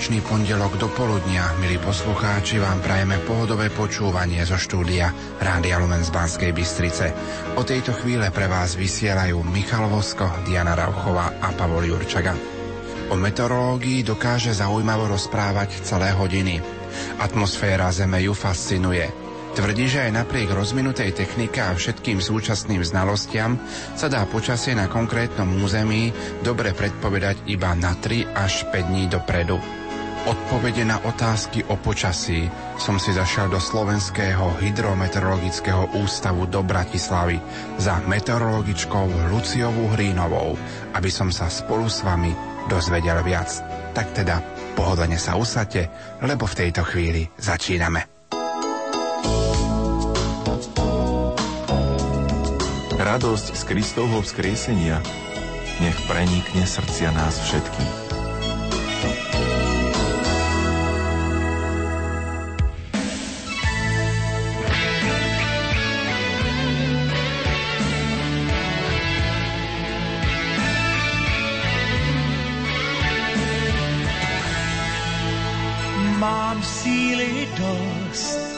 veľkonočný pondelok do poludnia, milí poslucháči, vám prajeme pohodové počúvanie zo štúdia Rádia Lumen z Banskej Bystrice. O tejto chvíle pre vás vysielajú Michal Vosko, Diana Rauchová a Pavol Jurčaga. O meteorológii dokáže zaujímavo rozprávať celé hodiny. Atmosféra Zeme ju fascinuje – Tvrdí, že aj napriek rozvinutej technike a všetkým súčasným znalostiam sa dá počasie na konkrétnom území dobre predpovedať iba na 3 až 5 dní dopredu. Odpovede na otázky o počasí som si zašiel do Slovenského hydrometeorologického ústavu do Bratislavy za meteorologičkou Luciovou Hrínovou, aby som sa spolu s vami dozvedel viac. Tak teda pohodlne sa usate, lebo v tejto chvíli začíname. Radosť z Kristovho vzkriesenia nech prenikne srdcia nás všetkých. Dost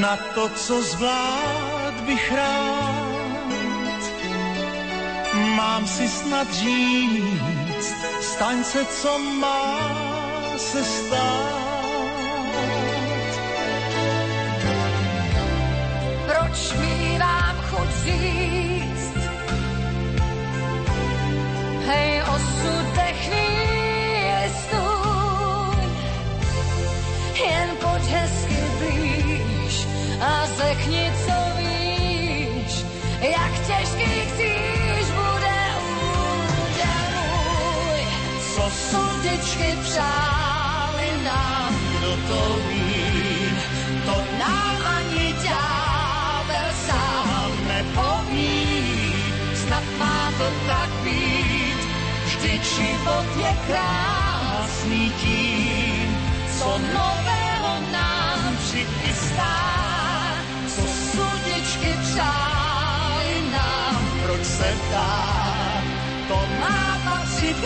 na to, co zvlád bych rád. Mám si snad říct, staň se, co má se stát. Sudičky přáli nám, kdo to ví, to nám ani ďábel sám nepoví. Snad má to tak být, vždyť život je krásný tím, co nového nám přichystá. Přáli nám, proč se dá, to má patřit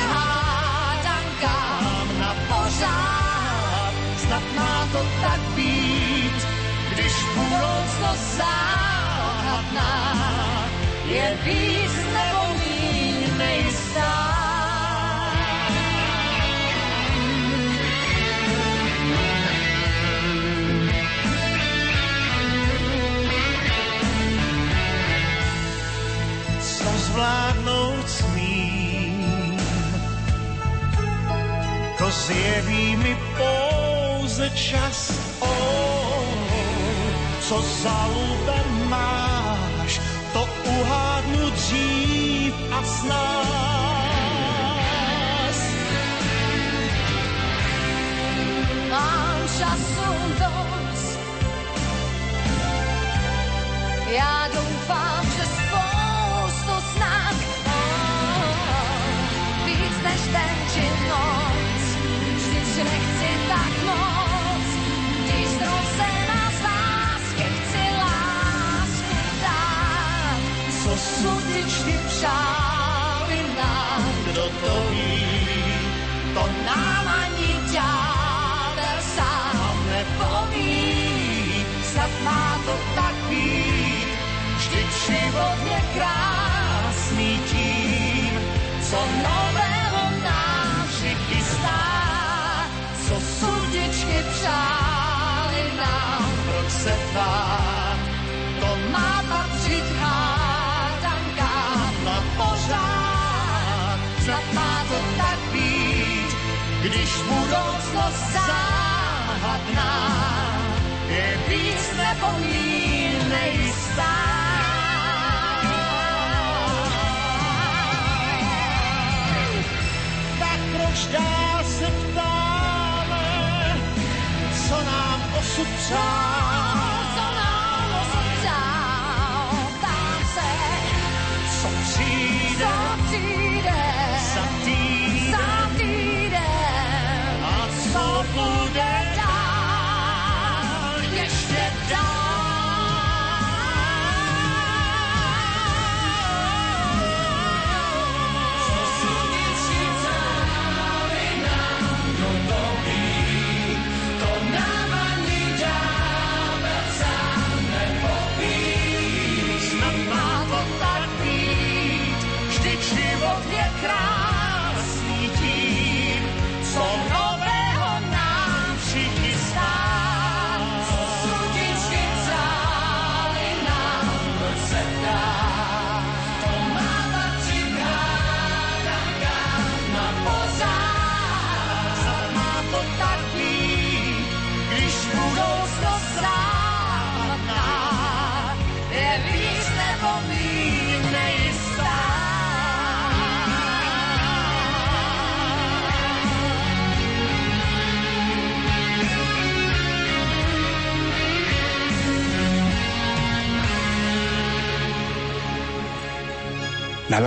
hádankám na pořád. Snad má to tak být, když budoucnost záhadná je víc nebo míň nejistá. zvládnout zjeví mi pouze čas, oh, co za lubem máš, to uhádnu dřív a snás. Mám času dost, já záhadná je víc nebo míň nejistá. Tak proč dál se ptáme, co nám osud přál?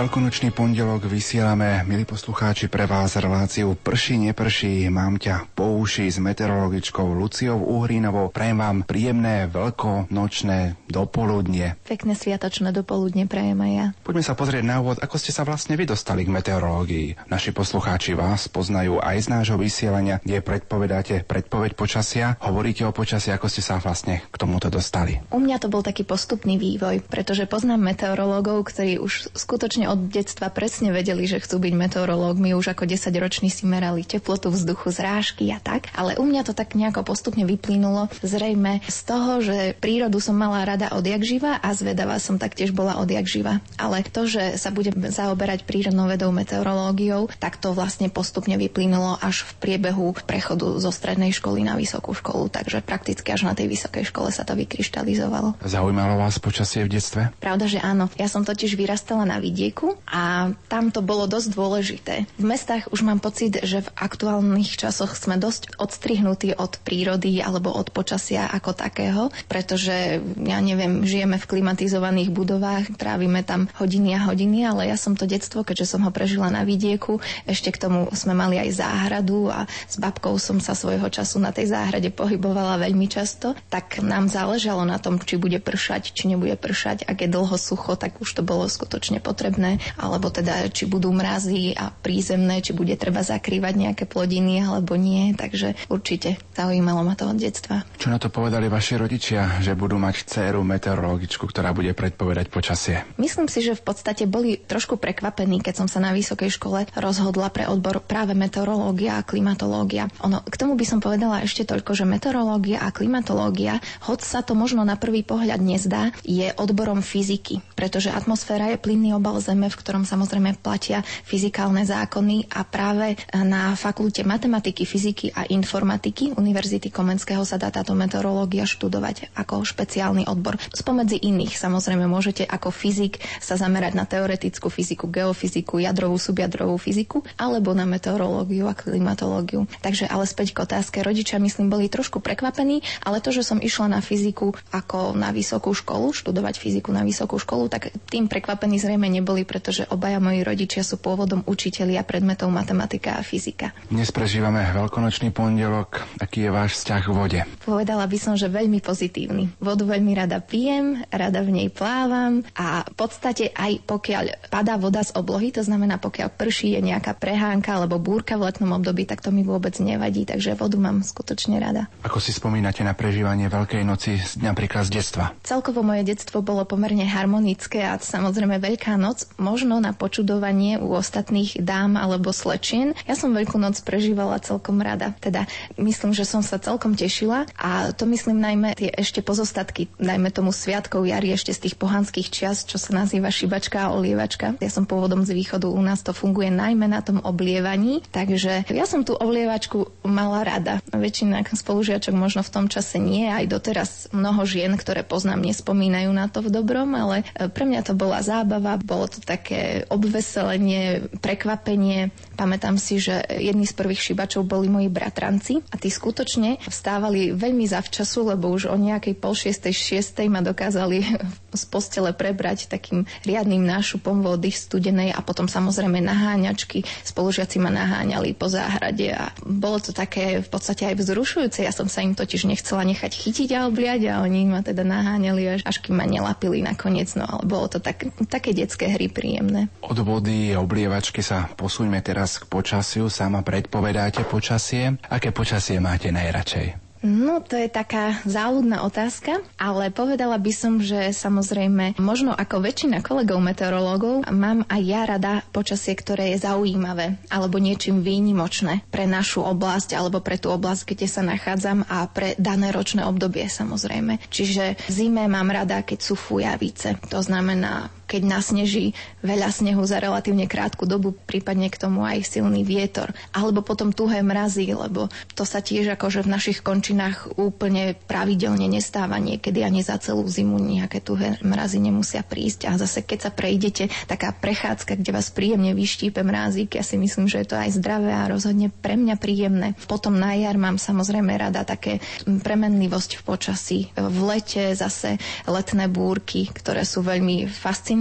Veľkonočný pondelok vysielame, milí poslucháči, pre vás reláciu Prší, neprší, mám ťa po uši s meteorologičkou Luciou Uhrínovou. Prajem vám príjemné veľkonočné dopoludnie. Pekné sviatočné dopoludne prajem aj ja. Poďme sa pozrieť na úvod, ako ste sa vlastne vy dostali k meteorológii. Naši poslucháči vás poznajú aj z nášho vysielania, kde predpovedáte predpoveď počasia, hovoríte o počasí, ako ste sa vlastne k tomuto dostali. U mňa to bol taký postupný vývoj, pretože poznám meteorológov, ktorí už skutočne od detstva presne vedeli, že chcú byť meteorológmi. Už ako 10 roční si merali teplotu vzduchu, zrážky a tak. Ale u mňa to tak nejako postupne vyplynulo. Zrejme z toho, že prírodu som mala rada odjak živa a zvedavá som taktiež bola odjak živa. Ale to, že sa budem zaoberať prírodnou vedou meteorológiou, tak to vlastne postupne vyplynulo až v priebehu prechodu zo strednej školy na vysokú školu. Takže prakticky až na tej vysokej škole sa to vykryštalizovalo. Zaujímalo vás počasie v detstve? Pravda, že áno. Ja som totiž vyrastala na vidie vidieku a tam to bolo dosť dôležité. V mestách už mám pocit, že v aktuálnych časoch sme dosť odstrihnutí od prírody alebo od počasia ako takého, pretože ja neviem, žijeme v klimatizovaných budovách, trávime tam hodiny a hodiny, ale ja som to detstvo, keďže som ho prežila na vidieku, ešte k tomu sme mali aj záhradu a s babkou som sa svojho času na tej záhrade pohybovala veľmi často, tak nám záležalo na tom, či bude pršať, či nebude pršať. Ak je dlho sucho, tak už to bolo skutočne potrebné alebo teda či budú mrazy a prízemné, či bude treba zakrývať nejaké plodiny alebo nie. Takže určite zaujímalo ma to od detstva. Čo na to povedali vaši rodičia, že budú mať dceru meteorologičku, ktorá bude predpovedať počasie? Myslím si, že v podstate boli trošku prekvapení, keď som sa na vysokej škole rozhodla pre odbor práve meteorológia a klimatológia. Ono, k tomu by som povedala ešte toľko, že meteorológia a klimatológia, hoď sa to možno na prvý pohľad nezdá, je odborom fyziky, pretože atmosféra je plynný obal Zeme, v ktorom samozrejme platia fyzikálne zákony a práve na fakulte matematiky, fyziky a informatiky Univerzity Komenského sa dá táto meteorológia študovať ako špeciálny odbor. Spomedzi iných samozrejme môžete ako fyzik sa zamerať na teoretickú fyziku, geofyziku, jadrovú, subjadrovú fyziku alebo na meteorológiu a klimatológiu. Takže ale späť k otázke. Rodičia, myslím, boli trošku prekvapení, ale to, že som išla na fyziku ako na vysokú školu, študovať fyziku na vysokú školu, tak tým prekvapení zrejme neboli pretože obaja moji rodičia sú pôvodom učitelia predmetov matematika a fyzika. Dnes prežívame veľkonočný pondelok. Aký je váš vzťah k vode? Povedala by som, že veľmi pozitívny. Vodu veľmi rada pijem, rada v nej plávam a v podstate aj pokiaľ padá voda z oblohy, to znamená pokiaľ prší, je nejaká prehánka alebo búrka v letnom období, tak to mi vôbec nevadí, takže vodu mám skutočne rada. Ako si spomínate na prežívanie Veľkej noci napríklad z detstva? Celkovo moje detstvo bolo pomerne harmonické a samozrejme Veľká noc možno na počudovanie u ostatných dám alebo slečien. Ja som Veľkú noc prežívala celkom rada. Teda myslím, že som sa celkom tešila a to myslím najmä tie ešte pozostatky, najmä tomu sviatkov jary ešte z tých pohanských čias, čo sa nazýva šibačka a olievačka. Ja som pôvodom z východu, u nás to funguje najmä na tom oblievaní, takže ja som tú oblievačku mala rada. Väčšina spolužiačok možno v tom čase nie, aj doteraz mnoho žien, ktoré poznám, nespomínajú na to v dobrom, ale pre mňa to bola zábava, bolo to také obveselenie, prekvapenie. Pamätám si, že jedni z prvých šibačov boli moji bratranci a tí skutočne vstávali veľmi zavčasu, lebo už o nejakej pol šiestej, šiestej ma dokázali z postele prebrať takým riadným nášupom vody studenej a potom samozrejme naháňačky. Spolužiaci ma naháňali po záhrade a bolo to také v podstate aj vzrušujúce. Ja som sa im totiž nechcela nechať chytiť a obliať a oni ma teda naháňali až, až kým ma nelapili nakoniec. No ale bolo to tak, také detské hry príjemné. Od vody a oblievačky sa posuňme teraz k počasiu. Sama predpovedáte počasie. Aké počasie máte najradšej? No, to je taká záľudná otázka, ale povedala by som, že samozrejme, možno ako väčšina kolegov meteorológov, mám aj ja rada počasie, ktoré je zaujímavé alebo niečím výnimočné pre našu oblasť alebo pre tú oblasť, kde sa nachádzam a pre dané ročné obdobie samozrejme. Čiže v zime mám rada, keď sú fujavice. To znamená keď nasneží veľa snehu za relatívne krátku dobu, prípadne k tomu aj silný vietor. Alebo potom tuhé mrazy, lebo to sa tiež akože v našich končinách úplne pravidelne nestáva niekedy ani za celú zimu nejaké tu mrazy nemusia prísť a zase keď sa prejdete, taká prechádzka, kde vás príjemne vyštípe mrázik, ja si myslím, že je to aj zdravé a rozhodne pre mňa príjemné. Potom na jar mám samozrejme rada také premenlivosť v počasí. V lete zase letné búrky, ktoré sú veľmi fascinujúce,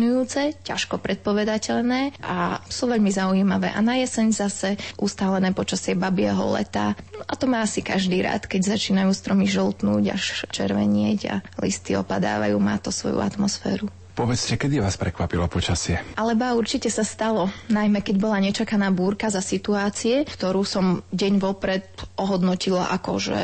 ťažko predpovedateľné a sú veľmi zaujímavé. A na jeseň zase ustálené počasie babieho leta. A to má asi každý rád, keď začínajú stromy žltnúť až červenieť a listy opadávajú, má to svoju atmosféru. Povedzte, kedy vás prekvapilo počasie? Ale ba určite sa stalo, najmä keď bola nečakaná búrka za situácie, ktorú som deň vopred ohodnotila ako, že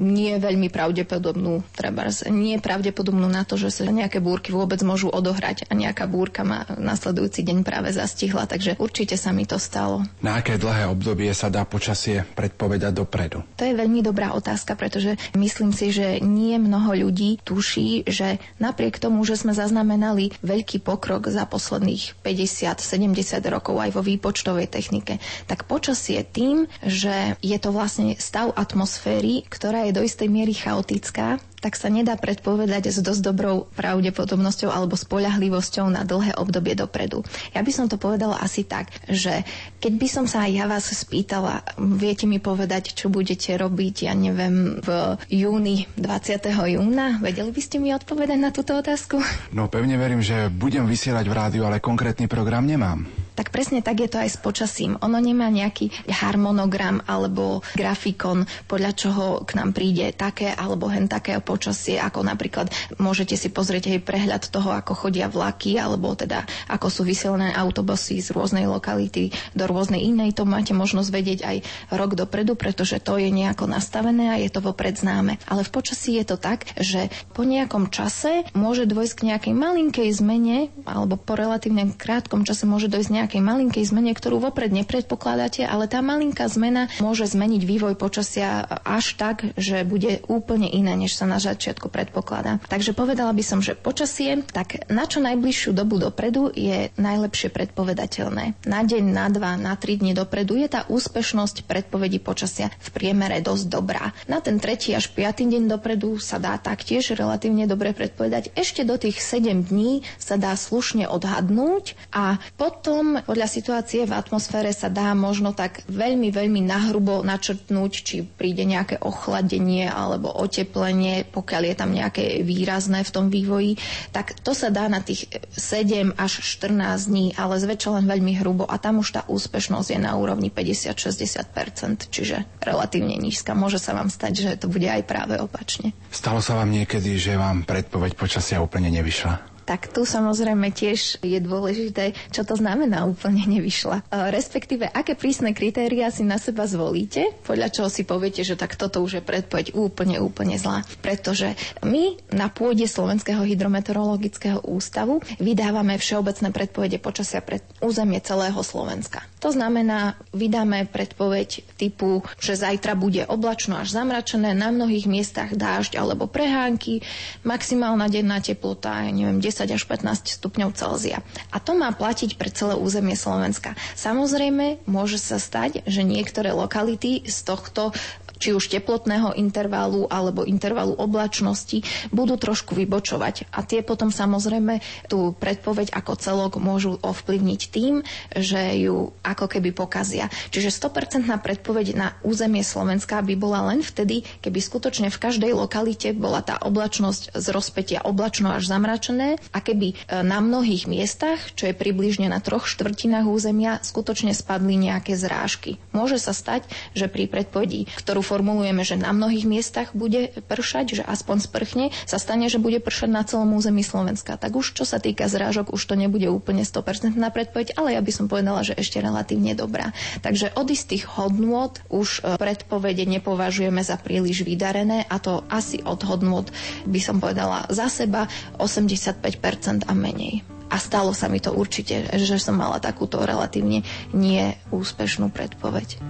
nie veľmi pravdepodobnú, treba nie pravdepodobnú na to, že sa nejaké búrky vôbec môžu odohrať a nejaká búrka ma nasledujúci deň práve zastihla, takže určite sa mi to stalo. Na aké dlhé obdobie sa dá počasie predpovedať dopredu? To je veľmi dobrá otázka, pretože myslím si, že nie mnoho ľudí tuší, že napriek tomu, že sme zaznamenali zaznamenali veľký pokrok za posledných 50-70 rokov aj vo výpočtovej technike, tak počasie tým, že je to vlastne stav atmosféry, ktorá je do istej miery chaotická, tak sa nedá predpovedať s dosť dobrou pravdepodobnosťou alebo spolahlivosťou na dlhé obdobie dopredu. Ja by som to povedala asi tak, že keď by som sa aj ja vás spýtala, viete mi povedať, čo budete robiť, ja neviem, v júni, 20. júna, vedeli by ste mi odpovedať na túto otázku? No pevne verím, že budem vysielať v rádiu, ale konkrétny program nemám. Tak presne tak je to aj s počasím. Ono nemá nejaký harmonogram alebo grafikon, podľa čoho k nám príde také alebo hen také počasie, ako napríklad môžete si pozrieť aj prehľad toho, ako chodia vlaky, alebo teda ako sú vysielané autobusy z rôznej lokality do rôznej inej. To máte možnosť vedieť aj rok dopredu, pretože to je nejako nastavené a je to vopred známe. Ale v počasí je to tak, že po nejakom čase môže dôjsť k nejakej malinkej zmene, alebo po relatívne krátkom čase môže dojsť nejakej malinkej zmene, ktorú vopred nepredpokladáte, ale tá malinká zmena môže zmeniť vývoj počasia až tak, že bude úplne iné, než sa na začiatku predpokladá. Takže povedala by som, že počasie, tak na čo najbližšiu dobu dopredu je najlepšie predpovedateľné. Na deň, na dva, na tri dni dopredu je tá úspešnosť predpovedí počasia v priemere dosť dobrá. Na ten tretí až piatý deň dopredu sa dá taktiež relatívne dobre predpovedať. Ešte do tých 7 dní sa dá slušne odhadnúť a potom podľa situácie v atmosfére sa dá možno tak veľmi, veľmi nahrubo načrtnúť, či príde nejaké ochladenie alebo oteplenie, pokiaľ je tam nejaké výrazné v tom vývoji, tak to sa dá na tých 7 až 14 dní, ale zväčša len veľmi hrubo a tam už tá úspešnosť je na úrovni 50-60%, čiže relatívne nízka. Môže sa vám stať, že to bude aj práve opačne. Stalo sa vám niekedy, že vám predpoveď počasia úplne nevyšla? Tak tu samozrejme tiež je dôležité, čo to znamená úplne nevyšla. E, respektíve, aké prísne kritéria si na seba zvolíte, podľa čoho si poviete, že tak toto už je predpoveď úplne, úplne zlá. Pretože my na pôde Slovenského hydrometeorologického ústavu vydávame všeobecné predpovede počasia pre územie celého Slovenska. To znamená, vydáme predpoveď typu, že zajtra bude oblačno až zamračené, na mnohých miestach dážď alebo prehánky, maximálna denná teplota, ja neviem, 10 až 15 stupňov Celzia. A to má platiť pre celé územie Slovenska. Samozrejme, môže sa stať, že niektoré lokality z tohto či už teplotného intervalu alebo intervalu oblačnosti, budú trošku vybočovať. A tie potom samozrejme tú predpoveď ako celok môžu ovplyvniť tým, že ju ako keby pokazia. Čiže 100% predpoveď na územie Slovenska by bola len vtedy, keby skutočne v každej lokalite bola tá oblačnosť z rozpetia oblačno až zamračené a keby e, na mnohých miestach, čo je približne na troch štvrtinách územia, skutočne spadli nejaké zrážky. Môže sa stať, že pri predpovedi, ktorú formulujeme, že na mnohých miestach bude pršať, že aspoň sprchne, sa stane, že bude pršať na celom území Slovenska. Tak už čo sa týka zrážok, už to nebude úplne 100% na predpoveď, ale ja by som povedala, že ešte relatívne dobrá. Takže od istých hodnôt už e, predpovede nepovažujeme za príliš vydarené a to asi od hodnôt by som povedala za seba 85% a menej. A stalo sa mi to určite, že som mala takúto relatívne neúspešnú predpoveď.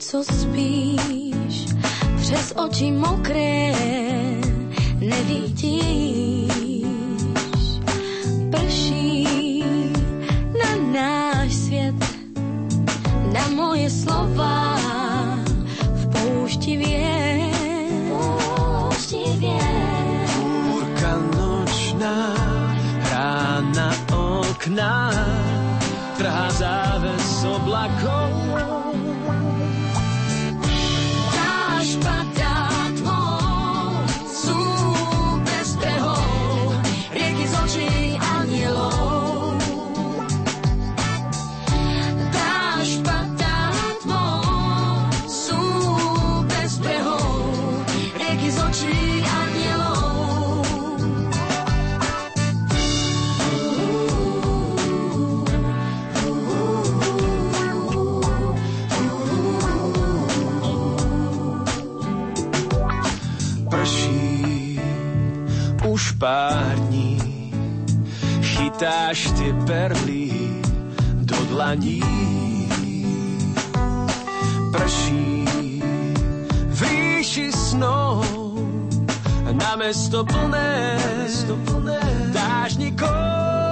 Co spíš, přes oči mokré nevidíš. Prší na náš svet, na moje slova v poušti. Búrka nočná hrá na okná, trhá záves oblakov. Pár dní, chytáš tie perly do dlaní. Prší v ríši snov, na mesto plné, dážnikov.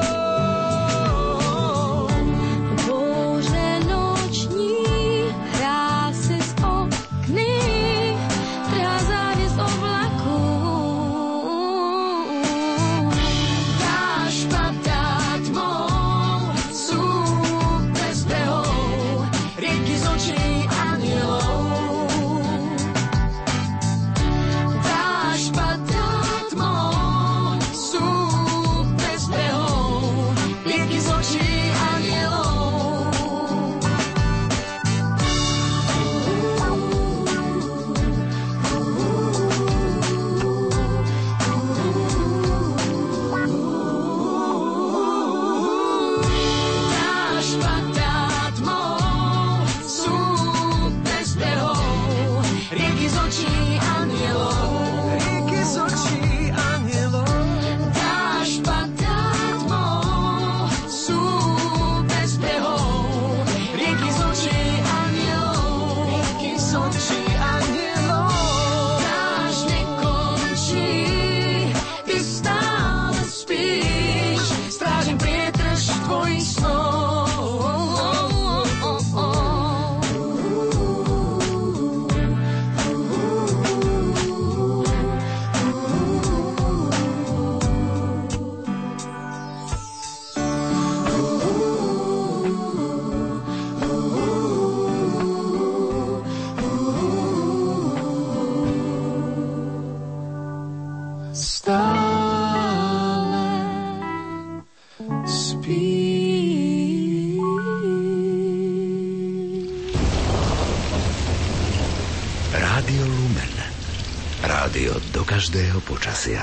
Každého počasia.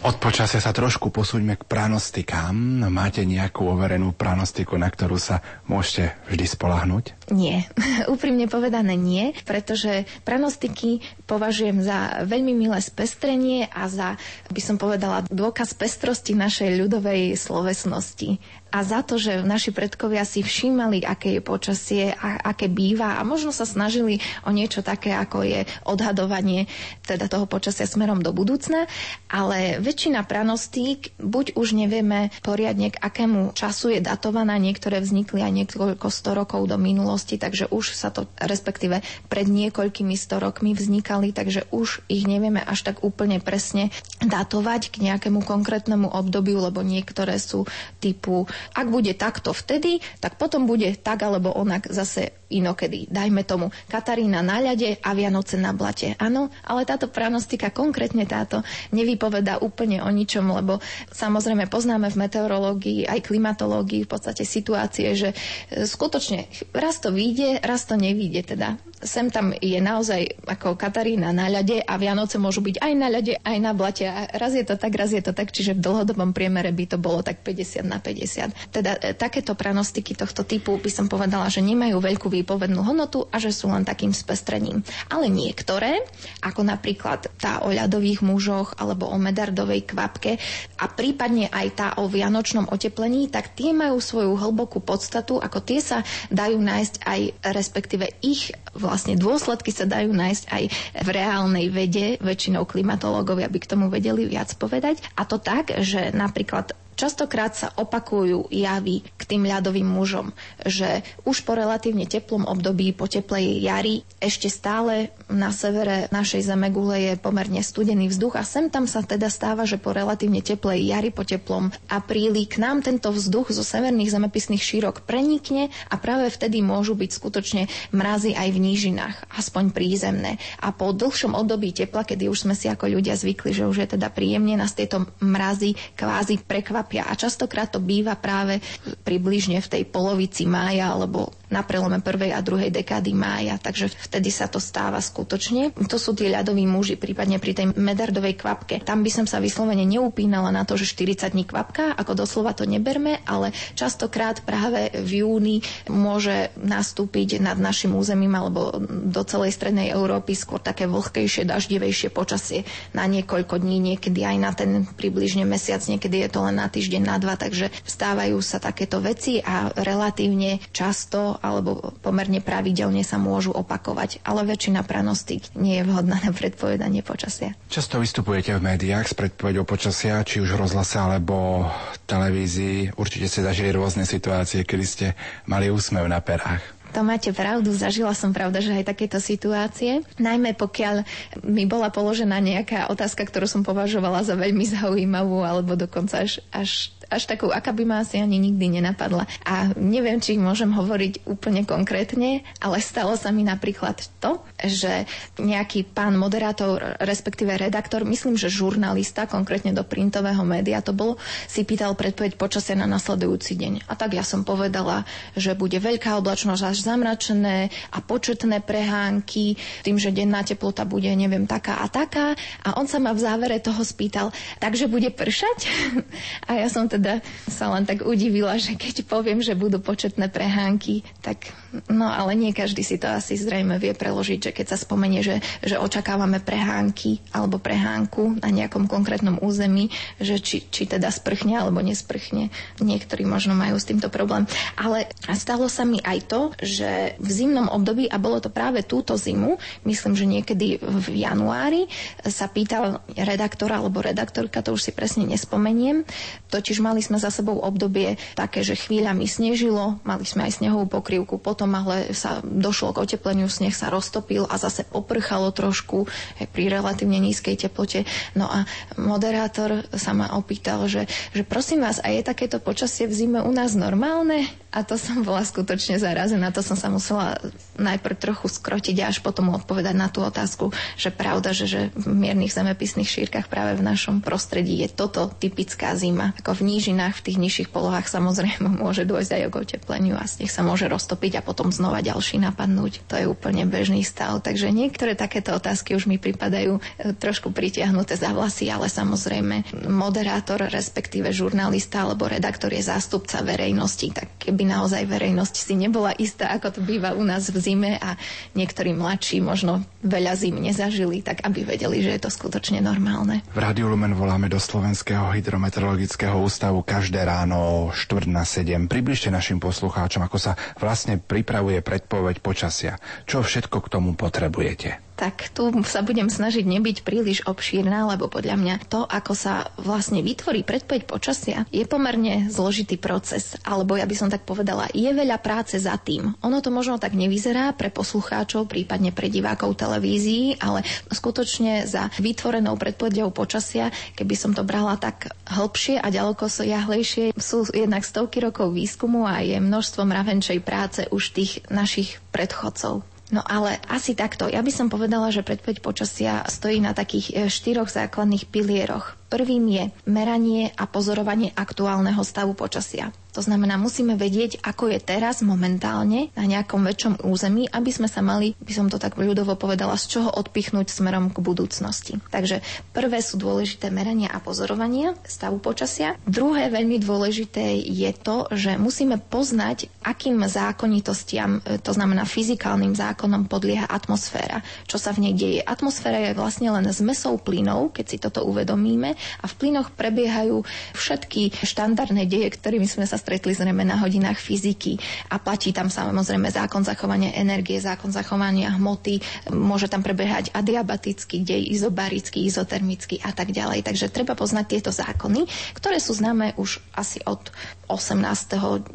Od počasia sa trošku posuňme k pranostikám. Máte nejakú overenú pranostiku, na ktorú sa môžete vždy spolahnúť? Nie, úprimne povedané nie, pretože pranostiky považujem za veľmi milé spestrenie a za, by som povedala, dôkaz pestrosti našej ľudovej slovesnosti. A za to, že naši predkovia si všímali, aké je počasie a aké býva a možno sa snažili o niečo také, ako je odhadovanie teda toho počasia smerom do budúcna, ale väčšina pranostík buď už nevieme poriadne, k akému času je datovaná, niektoré vznikli aj niekoľko sto rokov do minulosti, takže už sa to, respektíve pred niekoľkými sto rokmi vznikali, takže už ich nevieme až tak úplne presne datovať k nejakému konkrétnemu obdobiu, lebo niektoré sú typu, ak bude takto vtedy, tak potom bude tak alebo onak zase inokedy. Dajme tomu Katarína na ľade a Vianoce na blate. Áno, ale táto pranostika, konkrétne táto, nevypoveda úplne o ničom, lebo samozrejme poznáme v meteorológii aj klimatológii v podstate situácie, že e, skutočne raz to vyjde, raz to nevyjde. Teda sem tam je naozaj ako Katarína na ľade a Vianoce môžu byť aj na ľade, aj na blate. A raz je to tak, raz je to tak, čiže v dlhodobom priemere by to bolo tak 50 na 50. Teda e, takéto pranostiky tohto typu by som povedala, že nemajú veľkú výpovednú hodnotu a že sú len takým spestrením. Ale niektoré, ako napríklad tá o ľadových mužoch alebo o medardovej kvapke a prípadne aj tá o vianočnom oteplení, tak tie majú svoju hlbokú podstatu, ako tie sa dajú nájsť aj, respektíve ich vlastne dôsledky sa dajú nájsť aj v reálnej vede, väčšinou klimatológovia by k tomu vedeli viac povedať. A to tak, že napríklad Častokrát sa opakujú javy k tým ľadovým mužom, že už po relatívne teplom období, po teplej jari, ešte stále na severe našej zemegule je pomerne studený vzduch a sem tam sa teda stáva, že po relatívne teplej jari, po teplom apríli k nám tento vzduch zo severných zemepisných šírok prenikne a práve vtedy môžu byť skutočne mrazy aj v nížinách, aspoň prízemné. A po dlhšom období tepla, kedy už sme si ako ľudia zvykli, že už je teda príjemne, nás tieto mrazy kvázi prekvapia trápia a častokrát to býva práve približne v tej polovici mája alebo na prelome prvej a druhej dekády mája, takže vtedy sa to stáva skutočne. To sú tí ľadoví muži, prípadne pri tej medardovej kvapke. Tam by som sa vyslovene neupínala na to, že 40 dní kvapka, ako doslova to neberme, ale častokrát práve v júni môže nastúpiť nad našim územím alebo do celej strednej Európy skôr také vlhkejšie, daždivejšie počasie na niekoľko dní, niekedy aj na ten približne mesiac, niekedy je to len na týždeň, na dva, takže stávajú sa takéto veci a relatívne často alebo pomerne pravidelne sa môžu opakovať, ale väčšina pranostík nie je vhodná na predpovedanie počasia. Často vystupujete v médiách s predpovedou počasia, či už v rozhlase alebo televízii. Určite ste zažili rôzne situácie, kedy ste mali úsmev na perách. To máte pravdu, zažila som pravda, že aj takéto situácie. Najmä pokiaľ mi bola položená nejaká otázka, ktorú som považovala za veľmi zaujímavú, alebo dokonca až, až až takú, aká by ma asi ani nikdy nenapadla. A neviem, či môžem hovoriť úplne konkrétne, ale stalo sa mi napríklad to, že nejaký pán moderátor, respektíve redaktor, myslím, že žurnalista, konkrétne do printového média to bolo, si pýtal predpoveď počasia na nasledujúci deň. A tak ja som povedala, že bude veľká oblačnosť až zamračené a početné prehánky, tým, že denná teplota bude, neviem, taká a taká. A on sa ma v závere toho spýtal, takže bude pršať? A ja som teda teda sa len tak udivila, že keď poviem, že budú početné prehánky, tak no ale nie každý si to asi zrejme vie preložiť, že keď sa spomenie, že, že očakávame prehánky alebo prehánku na nejakom konkrétnom území, že či, či teda sprchne alebo nesprchne. Niektorí možno majú s týmto problém. Ale stalo sa mi aj to, že v zimnom období, a bolo to práve túto zimu, myslím, že niekedy v januári, sa pýtal redaktor alebo redaktorka, to už si presne nespomeniem, totiž mali sme za sebou obdobie také, že chvíľami snežilo, mali sme aj snehovú pokrývku, potom ale sa došlo k otepleniu, sneh sa roztopil a zase poprchalo trošku pri relatívne nízkej teplote. No a moderátor sa ma opýtal, že, že prosím vás, a je takéto počasie v zime u nás normálne? A to som bola skutočne zarazená. To som sa musela najprv trochu skrotiť a až potom odpovedať na tú otázku, že pravda, že, že v miernych zemepisných šírkach práve v našom prostredí je toto typická zima. Ako v nížinách, v tých nižších polohách samozrejme môže dôjsť aj k otepleniu a sneh sa môže roztopiť a potom znova ďalší napadnúť. To je úplne bežný stav. Takže niektoré takéto otázky už mi pripadajú e, trošku pritiahnuté za vlasy, ale samozrejme moderátor, respektíve žurnalista alebo redaktor je zástupca verejnosti, tak keby by naozaj verejnosť si nebola istá, ako to býva u nás v zime a niektorí mladší možno veľa zim nezažili, tak aby vedeli, že je to skutočne normálne. V Rádiu Lumen voláme do Slovenského hydrometeorologického ústavu každé ráno o 4 na 7. Približte našim poslucháčom, ako sa vlastne pripravuje predpoveď počasia. Čo všetko k tomu potrebujete? Tak tu sa budem snažiť nebyť príliš obšírna, lebo podľa mňa to, ako sa vlastne vytvorí predpoveď počasia, je pomerne zložitý proces, alebo ja by som tak povedala, je veľa práce za tým. Ono to možno tak nevyzerá pre poslucháčov, prípadne pre divákov televízií, ale skutočne za vytvorenou predpovedou počasia, keby som to brala tak hĺbšie a ďaleko so jahlejšie, sú jednak stovky rokov výskumu a je množstvo mravenčej práce už tých našich predchodcov. No ale asi takto. Ja by som povedala, že predpoveď počasia stojí na takých e, štyroch základných pilieroch. Prvým je meranie a pozorovanie aktuálneho stavu počasia. To znamená, musíme vedieť, ako je teraz momentálne na nejakom väčšom území, aby sme sa mali, by som to tak ľudovo povedala, z čoho odpichnúť smerom k budúcnosti. Takže prvé sú dôležité merania a pozorovania stavu počasia. Druhé veľmi dôležité je to, že musíme poznať, akým zákonitostiam, e, to znamená fyzikálnym zákonom podlieha atmosféra, čo sa v nej deje. Atmosféra je vlastne len zmesou plynov, keď si toto uvedomíme a v plynoch prebiehajú všetky štandardné deje, ktorými sme sa stretli zrejme na hodinách fyziky a platí tam samozrejme zákon zachovania energie, zákon zachovania hmoty, môže tam prebiehať adiabatický dej, izobarický, izotermický a tak ďalej. Takže treba poznať tieto zákony, ktoré sú známe už asi od 18. 19.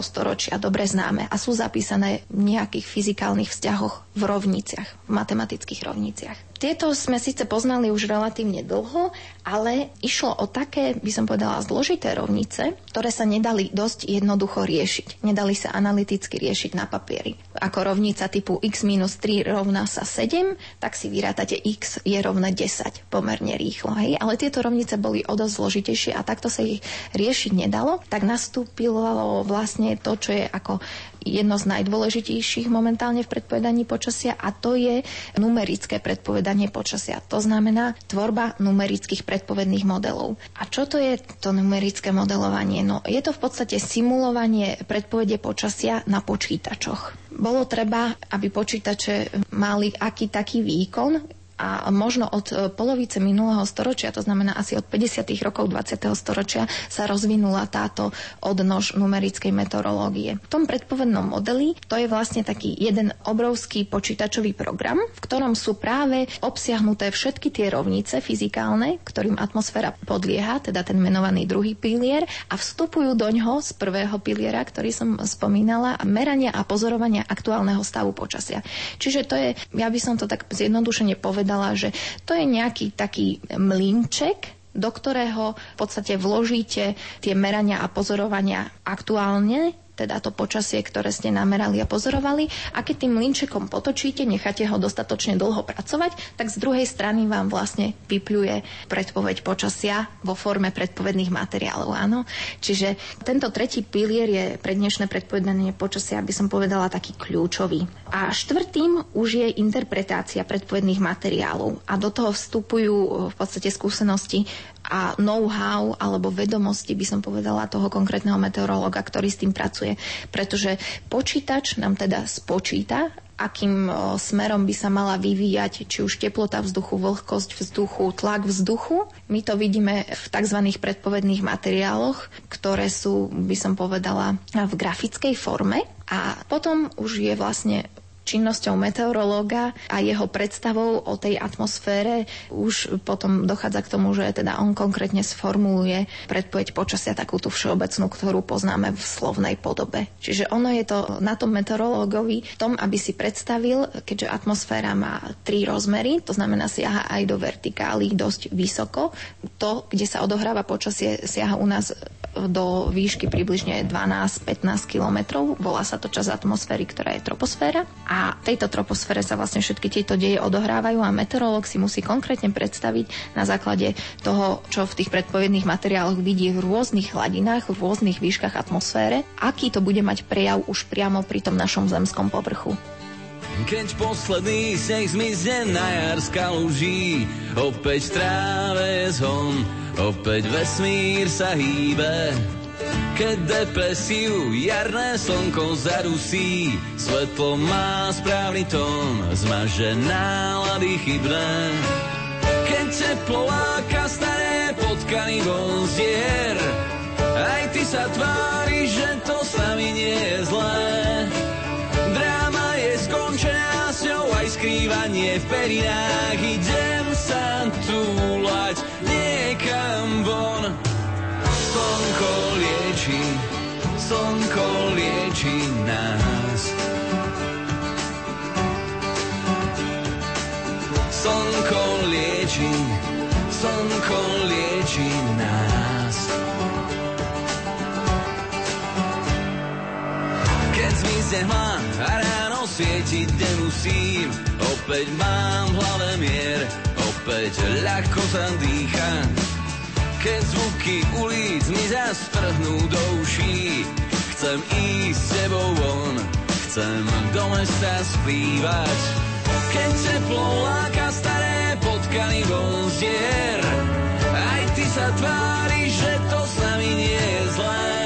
storočia, dobre známe a sú zapísané v nejakých fyzikálnych vzťahoch v rovniciach, v matematických rovniciach. Tieto sme síce poznali už relatívne dlho, ale išlo o také, by som povedala, zložité rovnice, ktoré sa nedali dosť jednoducho riešiť. Nedali sa analyticky riešiť na papieri. Ako rovnica typu x minus 3 rovná sa 7, tak si vyrátate x je rovné 10 pomerne rýchlo. Hej? Ale tieto rovnice boli o dosť zložitejšie a takto sa ich riešiť nedalo. Tak nastúpilo vlastne to, čo je ako jedno z najdôležitejších momentálne v predpovedaní počasia a to je numerické predpovedanie počasia. To znamená tvorba numerických predpovedných modelov. A čo to je to numerické modelovanie? No, je to v podstate simulovanie predpovede počasia na počítačoch. Bolo treba, aby počítače mali aký taký výkon, a možno od e, polovice minulého storočia, to znamená asi od 50. rokov 20. storočia, sa rozvinula táto odnož numerickej meteorológie. V tom predpovednom modeli to je vlastne taký jeden obrovský počítačový program, v ktorom sú práve obsiahnuté všetky tie rovnice fyzikálne, ktorým atmosféra podlieha, teda ten menovaný druhý pilier a vstupujú do ňoho z prvého piliera, ktorý som spomínala, merania a pozorovania aktuálneho stavu počasia. Čiže to je, ja by som to tak zjednodušene povedala, povedala, že to je nejaký taký mlinček, do ktorého v podstate vložíte tie merania a pozorovania aktuálne teda to počasie, ktoré ste namerali a pozorovali. A keď tým linčekom potočíte, necháte ho dostatočne dlho pracovať, tak z druhej strany vám vlastne vypluje predpoveď počasia vo forme predpovedných materiálov. Áno? Čiže tento tretí pilier je pre dnešné predpovedanie počasia, aby som povedala, taký kľúčový. A štvrtým už je interpretácia predpovedných materiálov. A do toho vstupujú v podstate skúsenosti a know-how alebo vedomosti, by som povedala, toho konkrétneho meteorológa, ktorý s tým pracuje. Pretože počítač nám teda spočíta, akým smerom by sa mala vyvíjať, či už teplota vzduchu, vlhkosť vzduchu, tlak vzduchu. My to vidíme v tzv. predpovedných materiáloch, ktoré sú, by som povedala, v grafickej forme. A potom už je vlastne činnosťou meteorológa a jeho predstavou o tej atmosfére už potom dochádza k tomu, že teda on konkrétne sformuluje predpoveď počasia takú tú všeobecnú, ktorú poznáme v slovnej podobe. Čiže ono je to na tom meteorológovi tom, aby si predstavil, keďže atmosféra má tri rozmery, to znamená siaha aj do vertikály dosť vysoko. To, kde sa odohráva počasie, siaha u nás do výšky približne 12-15 kilometrov. Volá sa to čas atmosféry, ktorá je troposféra. V tejto troposfére sa vlastne všetky tieto deje odohrávajú a meteorológ si musí konkrétne predstaviť na základe toho, čo v tých predpovedných materiáloch vidí v rôznych hladinách, v rôznych výškach atmosfére, aký to bude mať prejav už priamo pri tom našom zemskom povrchu. Keď posledný sneh zmizne na jar kaluží, opäť tráve zhon, opäť vesmír sa hýbe. Keď depresiu jarné slnko zarusí, svetlo má správny tón, zmaže nálady chybné. Keď teplo láka staré potkany von zdier, aj ty sa tvári, že to s nami nie je zlé. Dráma je skončená s ňou aj skrývanie v perinách, idem sa túlať slnko lieči nás. Slnko lieči, slnko lieči nás. Keď zmizne hma a ráno svietiť nemusím, opäť mám v hlave mier, opäť ľahko sa dýcha keď zvuky ulic mi zastrhnú do uší. Chcem ísť s tebou von, chcem do mesta spívať. Keď teplo láka staré potkany von zdier, aj ty sa tváriš, že to s nami nie je zlé.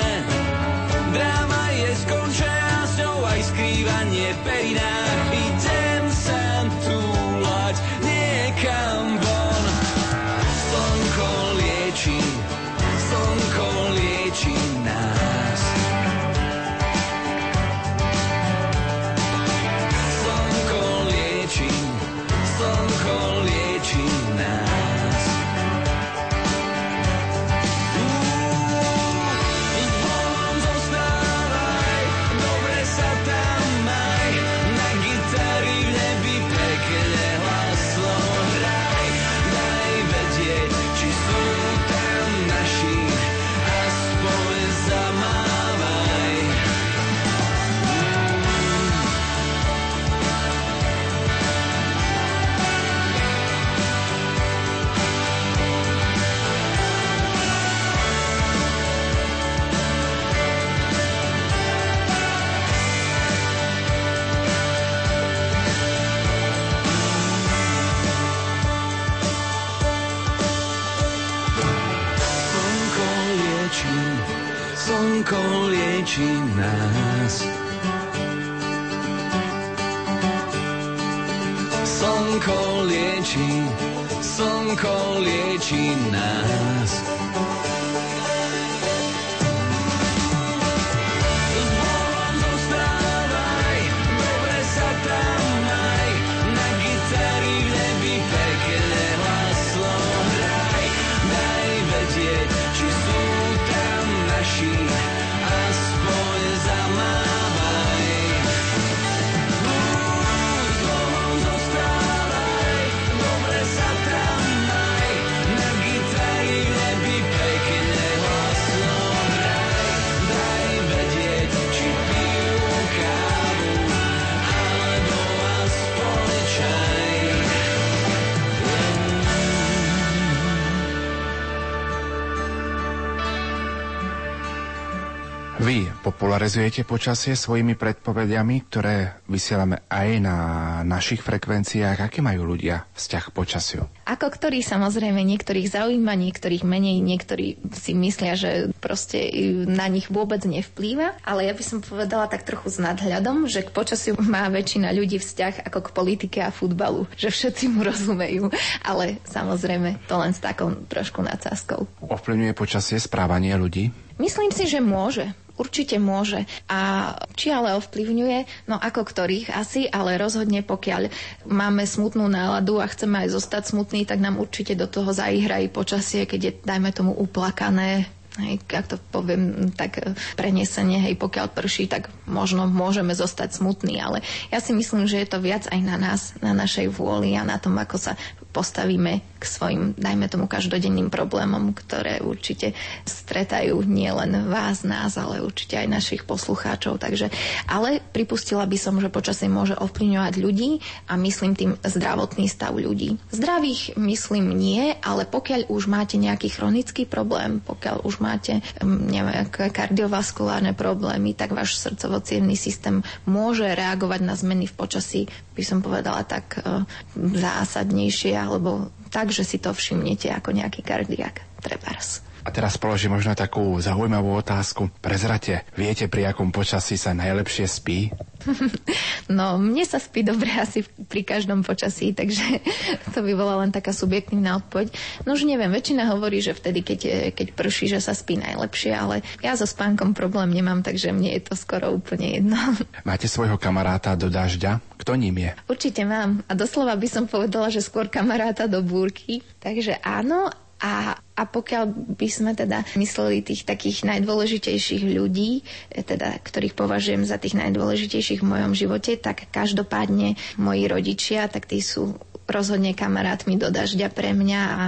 Dráma je skončená, s ňou aj skrývanie periná. Slnko lieči nás. Slnko lieči, slnko lieči nás. Vy popularizujete počasie svojimi predpovediami, ktoré vysielame aj na našich frekvenciách. Aké majú ľudia vzťah k počasiu? Ako ktorý samozrejme niektorých zaujíma, niektorých menej, niektorí si myslia, že proste na nich vôbec nevplýva, ale ja by som povedala tak trochu s nadhľadom, že k počasiu má väčšina ľudí vzťah ako k politike a futbalu, že všetci mu rozumejú, ale samozrejme to len s takou trošku nadsázkou. Ovplyvňuje počasie správanie ľudí? Myslím si, že môže. Určite môže. A či ale ovplyvňuje, no ako ktorých asi, ale rozhodne pokiaľ máme smutnú náladu a chceme aj zostať smutní, tak nám určite do toho zaihrají počasie, keď je, dajme tomu, uplakané, Hej, ak to poviem tak e, prenesenie, hej, pokiaľ prší, tak možno môžeme zostať smutní, ale ja si myslím, že je to viac aj na nás, na našej vôli a na tom, ako sa postavíme k svojim, dajme tomu, každodenným problémom, ktoré určite stretajú nielen vás, nás, ale určite aj našich poslucháčov. Takže, ale pripustila by som, že počasie môže ovplyvňovať ľudí a myslím tým zdravotný stav ľudí. Zdravých myslím nie, ale pokiaľ už máte nejaký chronický problém, pokiaľ už máte mm, neviem, kardiovaskulárne problémy, tak váš srdcovo systém môže reagovať na zmeny v počasí, by som povedala tak e, zásadnejšie alebo tak, že si to všimnete ako nejaký kardiak. Trebárs. A teraz položím možno takú zaujímavú otázku. Prezrate, viete, pri akom počasí sa najlepšie spí? No, mne sa spí dobre asi pri každom počasí, takže to by bola len taká subjektívna odpoveď. No už neviem, väčšina hovorí, že vtedy, keď, keď prší, že sa spí najlepšie, ale ja so spánkom problém nemám, takže mne je to skoro úplne jedno. Máte svojho kamaráta do dažďa? Kto ním je? Určite mám. A doslova by som povedala, že skôr kamaráta do búrky. Takže áno, a, a pokiaľ by sme teda mysleli tých takých najdôležitejších ľudí, e, teda, ktorých považujem za tých najdôležitejších v mojom živote, tak každopádne moji rodičia, tak tí sú rozhodne kamarátmi do dažďa pre mňa a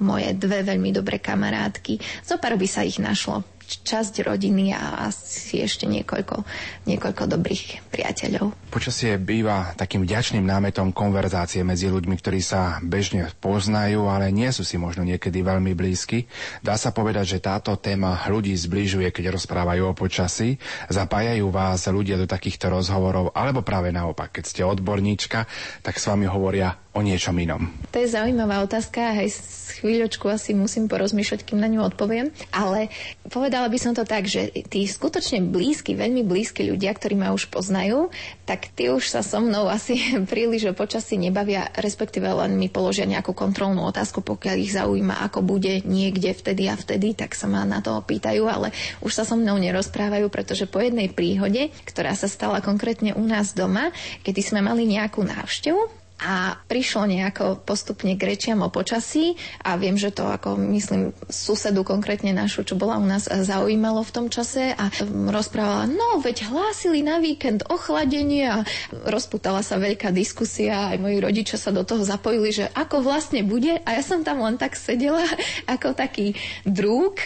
moje dve veľmi dobré kamarátky. Zopár by sa ich našlo časť rodiny a asi ešte niekoľko, niekoľko dobrých priateľov. Počasie býva takým vďačným námetom konverzácie medzi ľuďmi, ktorí sa bežne poznajú, ale nie sú si možno niekedy veľmi blízky. Dá sa povedať, že táto téma ľudí zbližuje, keď rozprávajú o počasí. Zapájajú vás ľudia do takýchto rozhovorov, alebo práve naopak, keď ste odborníčka, tak s vami hovoria o niečom inom. To je zaujímavá otázka, aj chvíľočku asi musím porozmýšľať, kým na ňu odpoviem. Ale povedala by som to tak, že tí skutočne blízki, veľmi blízki ľudia, ktorí ma už poznajú, tak tí už sa so mnou asi príliš o počasí nebavia, respektíve len mi položia nejakú kontrolnú otázku, pokiaľ ich zaujíma, ako bude niekde vtedy a vtedy, tak sa ma na to opýtajú, ale už sa so mnou nerozprávajú, pretože po jednej príhode, ktorá sa stala konkrétne u nás doma, kedy sme mali nejakú návštevu, a prišlo nejako postupne k rečiam o počasí a viem, že to ako myslím susedu konkrétne našu, čo bola u nás zaujímalo v tom čase a rozprávala, no veď hlásili na víkend ochladenie a rozputala sa veľká diskusia, aj moji rodičia sa do toho zapojili, že ako vlastne bude? A ja som tam len tak sedela ako taký drúk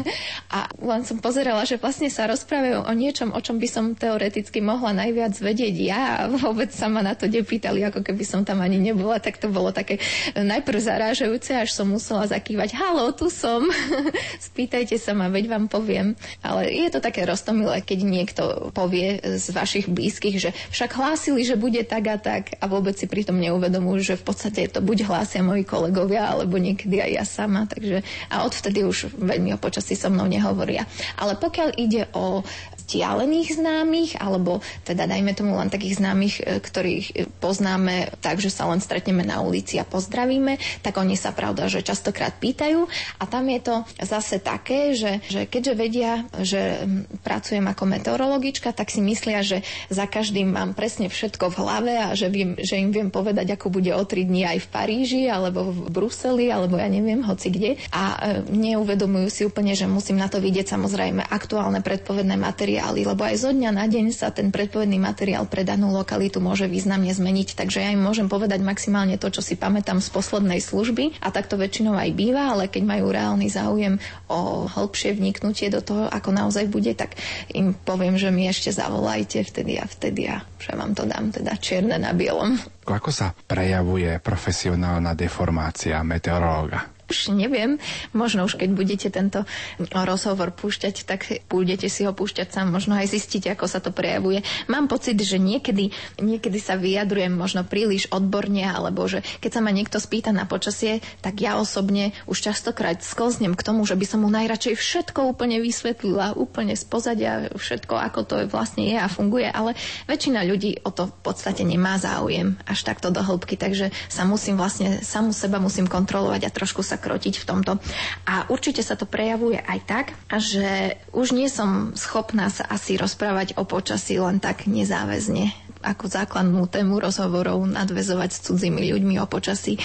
a len som pozerala, že vlastne sa rozprávajú o niečom, o čom by som teoreticky mohla najviac vedieť ja a vôbec sa ma na to nepýtali, ako keby som som tam ani nebola, tak to bolo také najprv zarážajúce, až som musela zakývať, halo, tu som, spýtajte sa ma, veď vám poviem. Ale je to také roztomilé, keď niekto povie z vašich blízkych, že však hlásili, že bude tak a tak a vôbec si pritom neuvedomujú, že v podstate to buď hlásia moji kolegovia, alebo niekedy aj ja sama. Takže, a odvtedy už veľmi o počasí so mnou nehovoria. Ale pokiaľ ide o vzdialených známych, alebo teda dajme tomu len takých známych, e, ktorých e, poznáme tak, že sa len stretneme na ulici a pozdravíme, tak oni sa pravda, že častokrát pýtajú a tam je to zase také, že, že keďže vedia, že pracujem ako meteorologička, tak si myslia, že za každým mám presne všetko v hlave a že, viem, že im viem povedať, ako bude o tri dní aj v Paríži, alebo v Bruseli, alebo ja neviem, hoci kde. A e, neuvedomujú si úplne, že musím na to vidieť samozrejme aktuálne predpovedné materiály materiály, lebo aj zo dňa na deň sa ten predpovedný materiál pre danú lokalitu môže významne zmeniť, takže ja im môžem povedať maximálne to, čo si pamätám z poslednej služby a tak to väčšinou aj býva, ale keď majú reálny záujem o hĺbšie vniknutie do toho, ako naozaj bude, tak im poviem, že mi ešte zavolajte vtedy a vtedy a že vám to dám teda čierne na bielom. Ako sa prejavuje profesionálna deformácia meteorológa? Už neviem, možno už keď budete tento rozhovor púšťať, tak budete si ho púšťať sám, možno aj zistiť, ako sa to prejavuje. Mám pocit, že niekedy, niekedy sa vyjadrujem možno príliš odborne, alebo že keď sa ma niekto spýta na počasie, tak ja osobne už častokrát sklznem k tomu, že by som mu najradšej všetko úplne vysvetlila, úplne z pozadia všetko, ako to vlastne je a funguje, ale väčšina ľudí o to v podstate nemá záujem až takto do hĺbky, takže sa musím vlastne, samu seba musím kontrolovať a trošku sa sa krotiť v tomto. A určite sa to prejavuje aj tak, že už nie som schopná sa asi rozprávať o počasí len tak nezáväzne ako základnú tému rozhovorov nadvezovať s cudzími ľuďmi o počasí.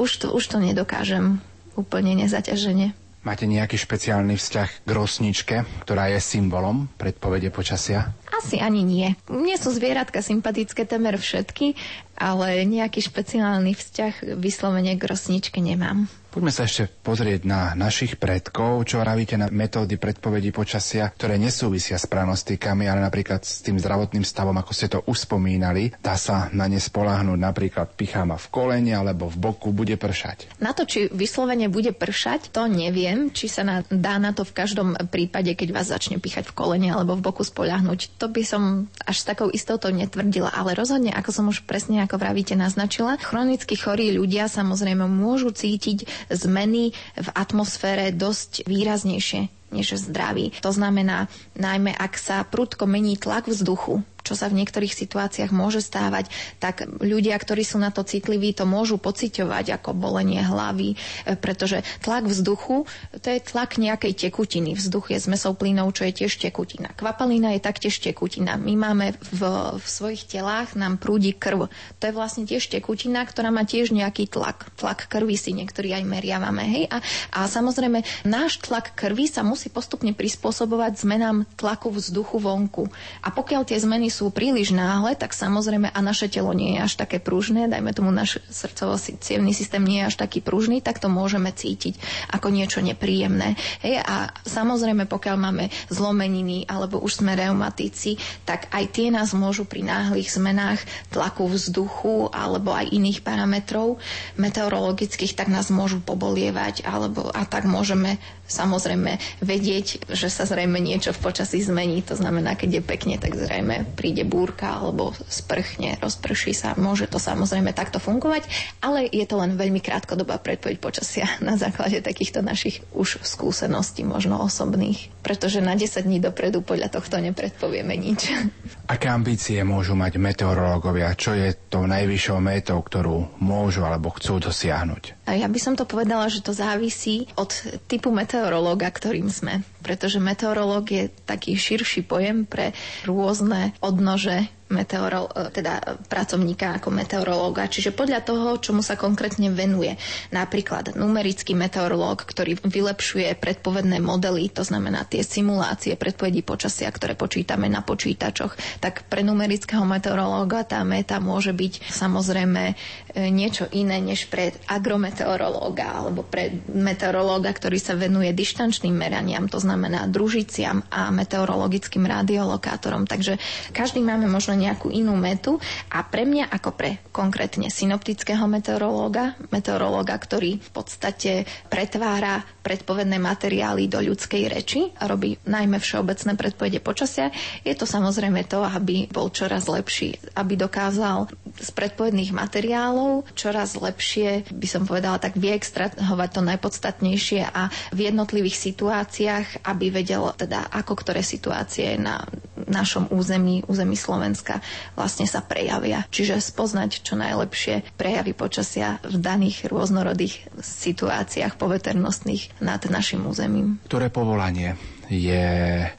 Už to, už to nedokážem úplne nezaťažene. Máte nejaký špeciálny vzťah k rosničke, ktorá je symbolom predpovede počasia? Asi ani nie. Mne sú zvieratka sympatické temer všetky, ale nejaký špeciálny vzťah vyslovene k rosničke nemám. Poďme sa ešte pozrieť na našich predkov, čo vravíte na metódy predpovedí počasia, ktoré nesúvisia s pranostikami, ale napríklad s tým zdravotným stavom, ako ste to uspomínali. Dá sa na ne spolahnúť napríklad picháma v kolene alebo v boku bude pršať. Na to, či vyslovene bude pršať, to neviem, či sa na, dá na to v každom prípade, keď vás začne píchať v kolene alebo v boku spoľahnúť. To by som až s takou istotou netvrdila, ale rozhodne, ako som už presne ako vravíte naznačila, chronicky chorí ľudia samozrejme môžu cítiť zmeny v atmosfére dosť výraznejšie než zdraví. To znamená, najmä ak sa prudko mení tlak vzduchu, čo sa v niektorých situáciách môže stávať, tak ľudia, ktorí sú na to citliví, to môžu pociťovať ako bolenie hlavy, e, pretože tlak vzduchu, to je tlak nejakej tekutiny. Vzduch je zmesou plynov, čo je tiež tekutina. Kvapalina je taktiež tekutina. My máme v, v svojich telách, nám prúdi krv. To je vlastne tiež tekutina, ktorá má tiež nejaký tlak. Tlak krvi si niektorí aj meriavame. Hej? A, a samozrejme, náš tlak krvi sa musí postupne prispôsobovať zmenám tlaku vzduchu vonku. A pokiaľ tie zmeny sú príliš náhle, tak samozrejme a naše telo nie je až také pružné, dajme tomu náš srdcovo cievný systém nie je až taký pružný, tak to môžeme cítiť ako niečo nepríjemné. Hej, a samozrejme, pokiaľ máme zlomeniny alebo už sme reumatici, tak aj tie nás môžu pri náhlych zmenách tlaku vzduchu alebo aj iných parametrov meteorologických, tak nás môžu pobolievať alebo a tak môžeme samozrejme vedieť, že sa zrejme niečo v počasí zmení. To znamená, keď je pekne, tak zrejme príde búrka alebo sprchne, rozprší sa. Môže to samozrejme takto fungovať, ale je to len veľmi krátkodobá predpoveď počasia na základe takýchto našich už skúseností, možno osobných. Pretože na 10 dní dopredu podľa tohto nepredpovieme nič. Aké ambície môžu mať meteorológovia? Čo je tou najvyššou métou, ktorú môžu alebo chcú dosiahnuť? Ja by som to povedala, že to závisí od typu meteorológa, ktorým sme. Pretože meteorológ je taký širší pojem pre rôzne odnože meteoro, e, teda pracovníka ako meteorológa. Čiže podľa toho, čomu sa konkrétne venuje. Napríklad numerický meteorológ, ktorý vylepšuje predpovedné modely, to znamená tie simulácie predpovedí počasia, ktoré počítame na počítačoch, tak pre numerického meteorológa tá meta môže byť samozrejme e, niečo iné než pre agrometeorológa alebo pre meteorológa, ktorý sa venuje dištančným meraniam, to znamená družiciam a meteorologickým radiolokátorom. Takže každý máme možno nejakú inú metu. A pre mňa ako pre konkrétne synoptického meteorológa, meteorológa, ktorý v podstate pretvára predpovedné materiály do ľudskej reči a robí najmä všeobecné predpovede počasia, je to samozrejme to, aby bol čoraz lepší, aby dokázal z predpovedných materiálov čoraz lepšie, by som povedala, tak vyextrahovať to najpodstatnejšie a v jednotlivých situáciách, aby vedel teda, ako ktoré situácie na našom území, území Slovenska vlastne sa prejavia. Čiže spoznať čo najlepšie prejavy počasia v daných rôznorodých situáciách poveternostných nad našim územím. Ktoré povolanie je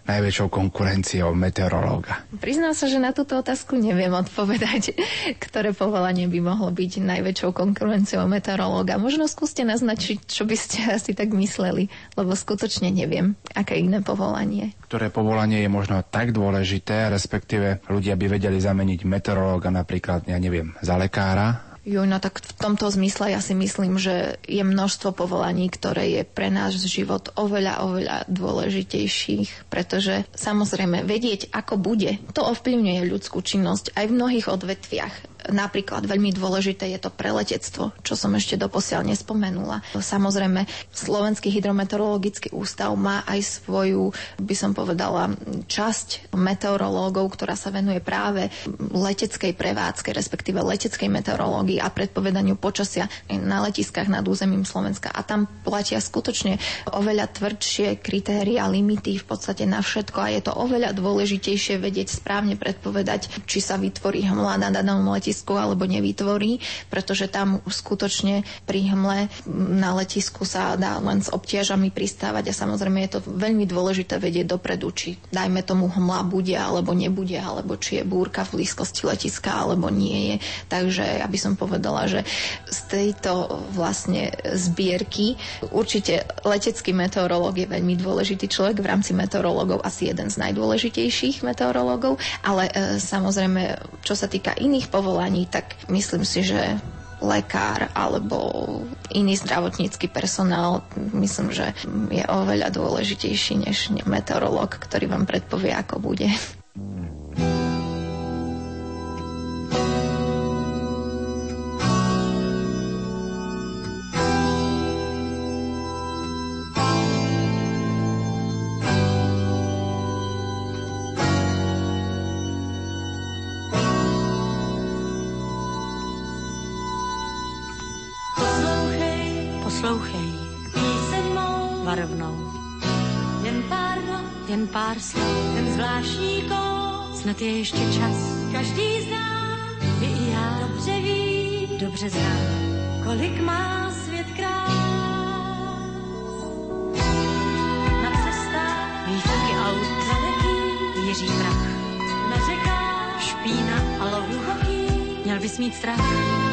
najväčšou konkurenciou meteorológa? Priznám sa, že na túto otázku neviem odpovedať, ktoré povolanie by mohlo byť najväčšou konkurenciou meteorológa. Možno skúste naznačiť, čo by ste asi tak mysleli, lebo skutočne neviem, aké iné povolanie. Ktoré povolanie je možno tak dôležité, respektíve ľudia by vedeli zameniť meteorológa napríklad, ja neviem, za lekára, Jo, no tak v tomto zmysle ja si myslím, že je množstvo povolaní, ktoré je pre náš život oveľa, oveľa dôležitejších, pretože samozrejme vedieť, ako bude, to ovplyvňuje ľudskú činnosť aj v mnohých odvetviach Napríklad veľmi dôležité je to preletectvo, čo som ešte doposiaľ nespomenula. Samozrejme, Slovenský hydrometeorologický ústav má aj svoju, by som povedala, časť meteorológov, ktorá sa venuje práve leteckej prevádzke, respektíve leteckej meteorológii a predpovedaniu počasia na letiskách nad územím Slovenska. A tam platia skutočne oveľa tvrdšie kritéria, limity v podstate na všetko a je to oveľa dôležitejšie vedieť správne predpovedať, či sa vytvorí hmla na danom letisku letisku alebo nevytvorí, pretože tam skutočne pri hmle na letisku sa dá len s obtiažami pristávať a samozrejme je to veľmi dôležité vedieť dopredu, či dajme tomu hmla bude alebo nebude, alebo či je búrka v blízkosti letiska alebo nie je. Takže ja by som povedala, že z tejto vlastne zbierky určite letecký meteorológ je veľmi dôležitý človek v rámci meteorológov asi jeden z najdôležitejších meteorológov, ale e, samozrejme, čo sa týka iných povolaní, povolaní, tak myslím si, že lekár alebo iný zdravotnícky personál, myslím, že je oveľa dôležitejší než meteorológ, ktorý vám predpovie, ako bude. Snad je ještě čas. Každý z nás, ty i já, dobře ví, dobře zná, kolik má svět krás. Na cestách výfuky aut, daleký jiří prach. Na řekách špína a lovu měl bys mít strach.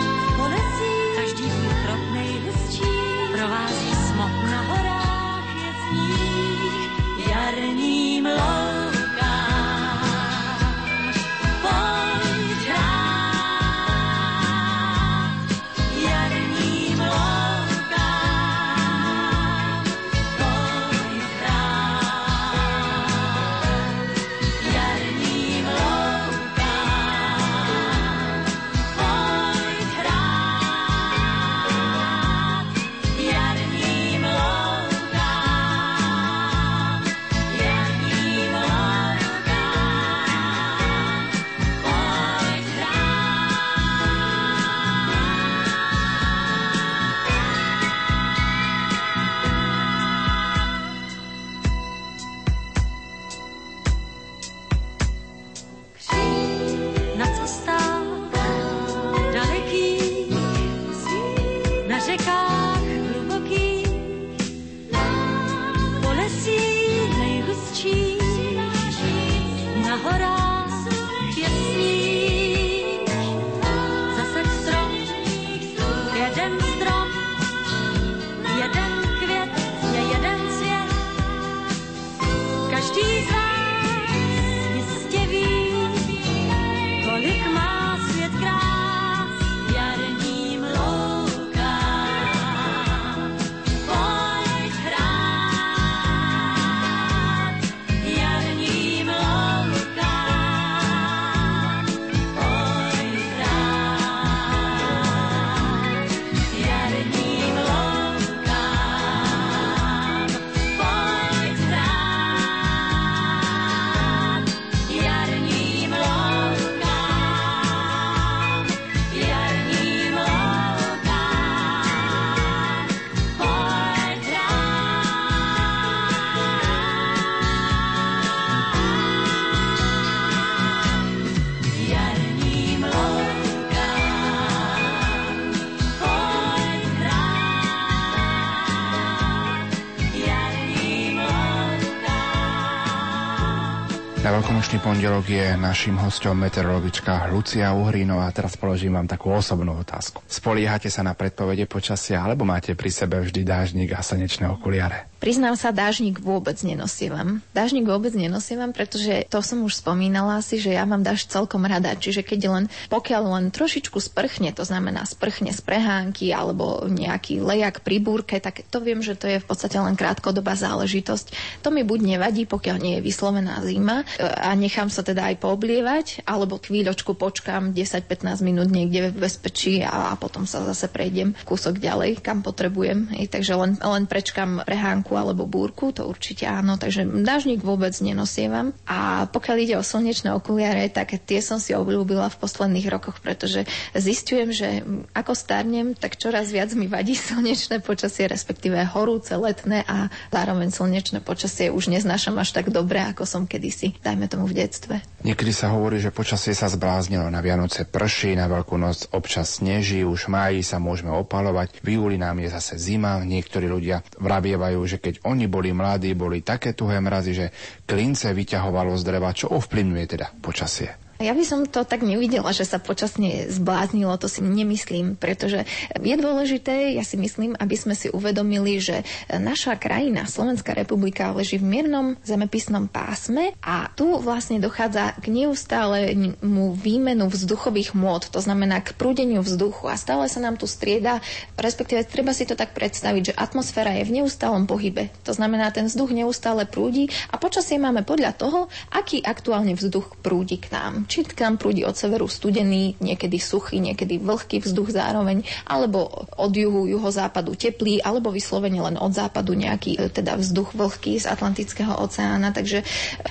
Veľkonočný pondelok je našim hostom meteorologička Lucia Uhrínová. Teraz položím vám takú osobnú otázku. Spoliehate sa na predpovede počasia, alebo máte pri sebe vždy dážnik a slnečné okuliare? Priznám sa, dážnik vôbec nenosievam. Dážnik vôbec nenosievam, pretože to som už spomínala si, že ja mám dáž celkom rada. Čiže keď len, pokiaľ len trošičku sprchne, to znamená sprchne z prehánky alebo nejaký lejak pri búrke, tak to viem, že to je v podstate len krátkodobá záležitosť. To mi buď nevadí, pokiaľ nie je vyslovená zima e, a nechám sa teda aj pooblievať, alebo chvíľočku počkám 10-15 minút niekde v bezpečí a, a potom sa zase prejdem kúsok ďalej, kam potrebujem. Ej, takže len, len prečkám prehánku prehánku alebo búrku, to určite áno, takže dážnik vôbec nenosievam. A pokiaľ ide o slnečné okuliare, tak tie som si obľúbila v posledných rokoch, pretože zistujem, že ako starnem, tak čoraz viac mi vadí slnečné počasie, respektíve horúce, letné a zároveň slnečné počasie už neznášam až tak dobre, ako som kedysi, dajme tomu v detstve. Niekedy sa hovorí, že počasie sa zbláznilo. Na Vianoce prší, na Veľkú noc občas sneží, už v máji sa môžeme opalovať, v júli nám je zase zima. Niektorí ľudia vravievajú, že keď oni boli mladí, boli také tuhé mrazy, že klince vyťahovalo z dreva, čo ovplyvňuje teda počasie. Ja by som to tak nevidela, že sa počasne zbláznilo, to si nemyslím, pretože je dôležité, ja si myslím, aby sme si uvedomili, že naša krajina, Slovenská republika, leží v miernom zemepisnom pásme a tu vlastne dochádza k neustálému výmenu vzduchových môd, to znamená k prúdeniu vzduchu a stále sa nám tu strieda, respektíve treba si to tak predstaviť, že atmosféra je v neustálom pohybe. To znamená, ten vzduch neustále prúdi a počasie máme podľa toho, aký aktuálne vzduch prúdi k nám či k nám prúdi od severu studený, niekedy suchý, niekedy vlhký vzduch zároveň, alebo od juhu, juhozápadu teplý, alebo vyslovene len od západu nejaký e, teda vzduch vlhký z Atlantického oceána. Takže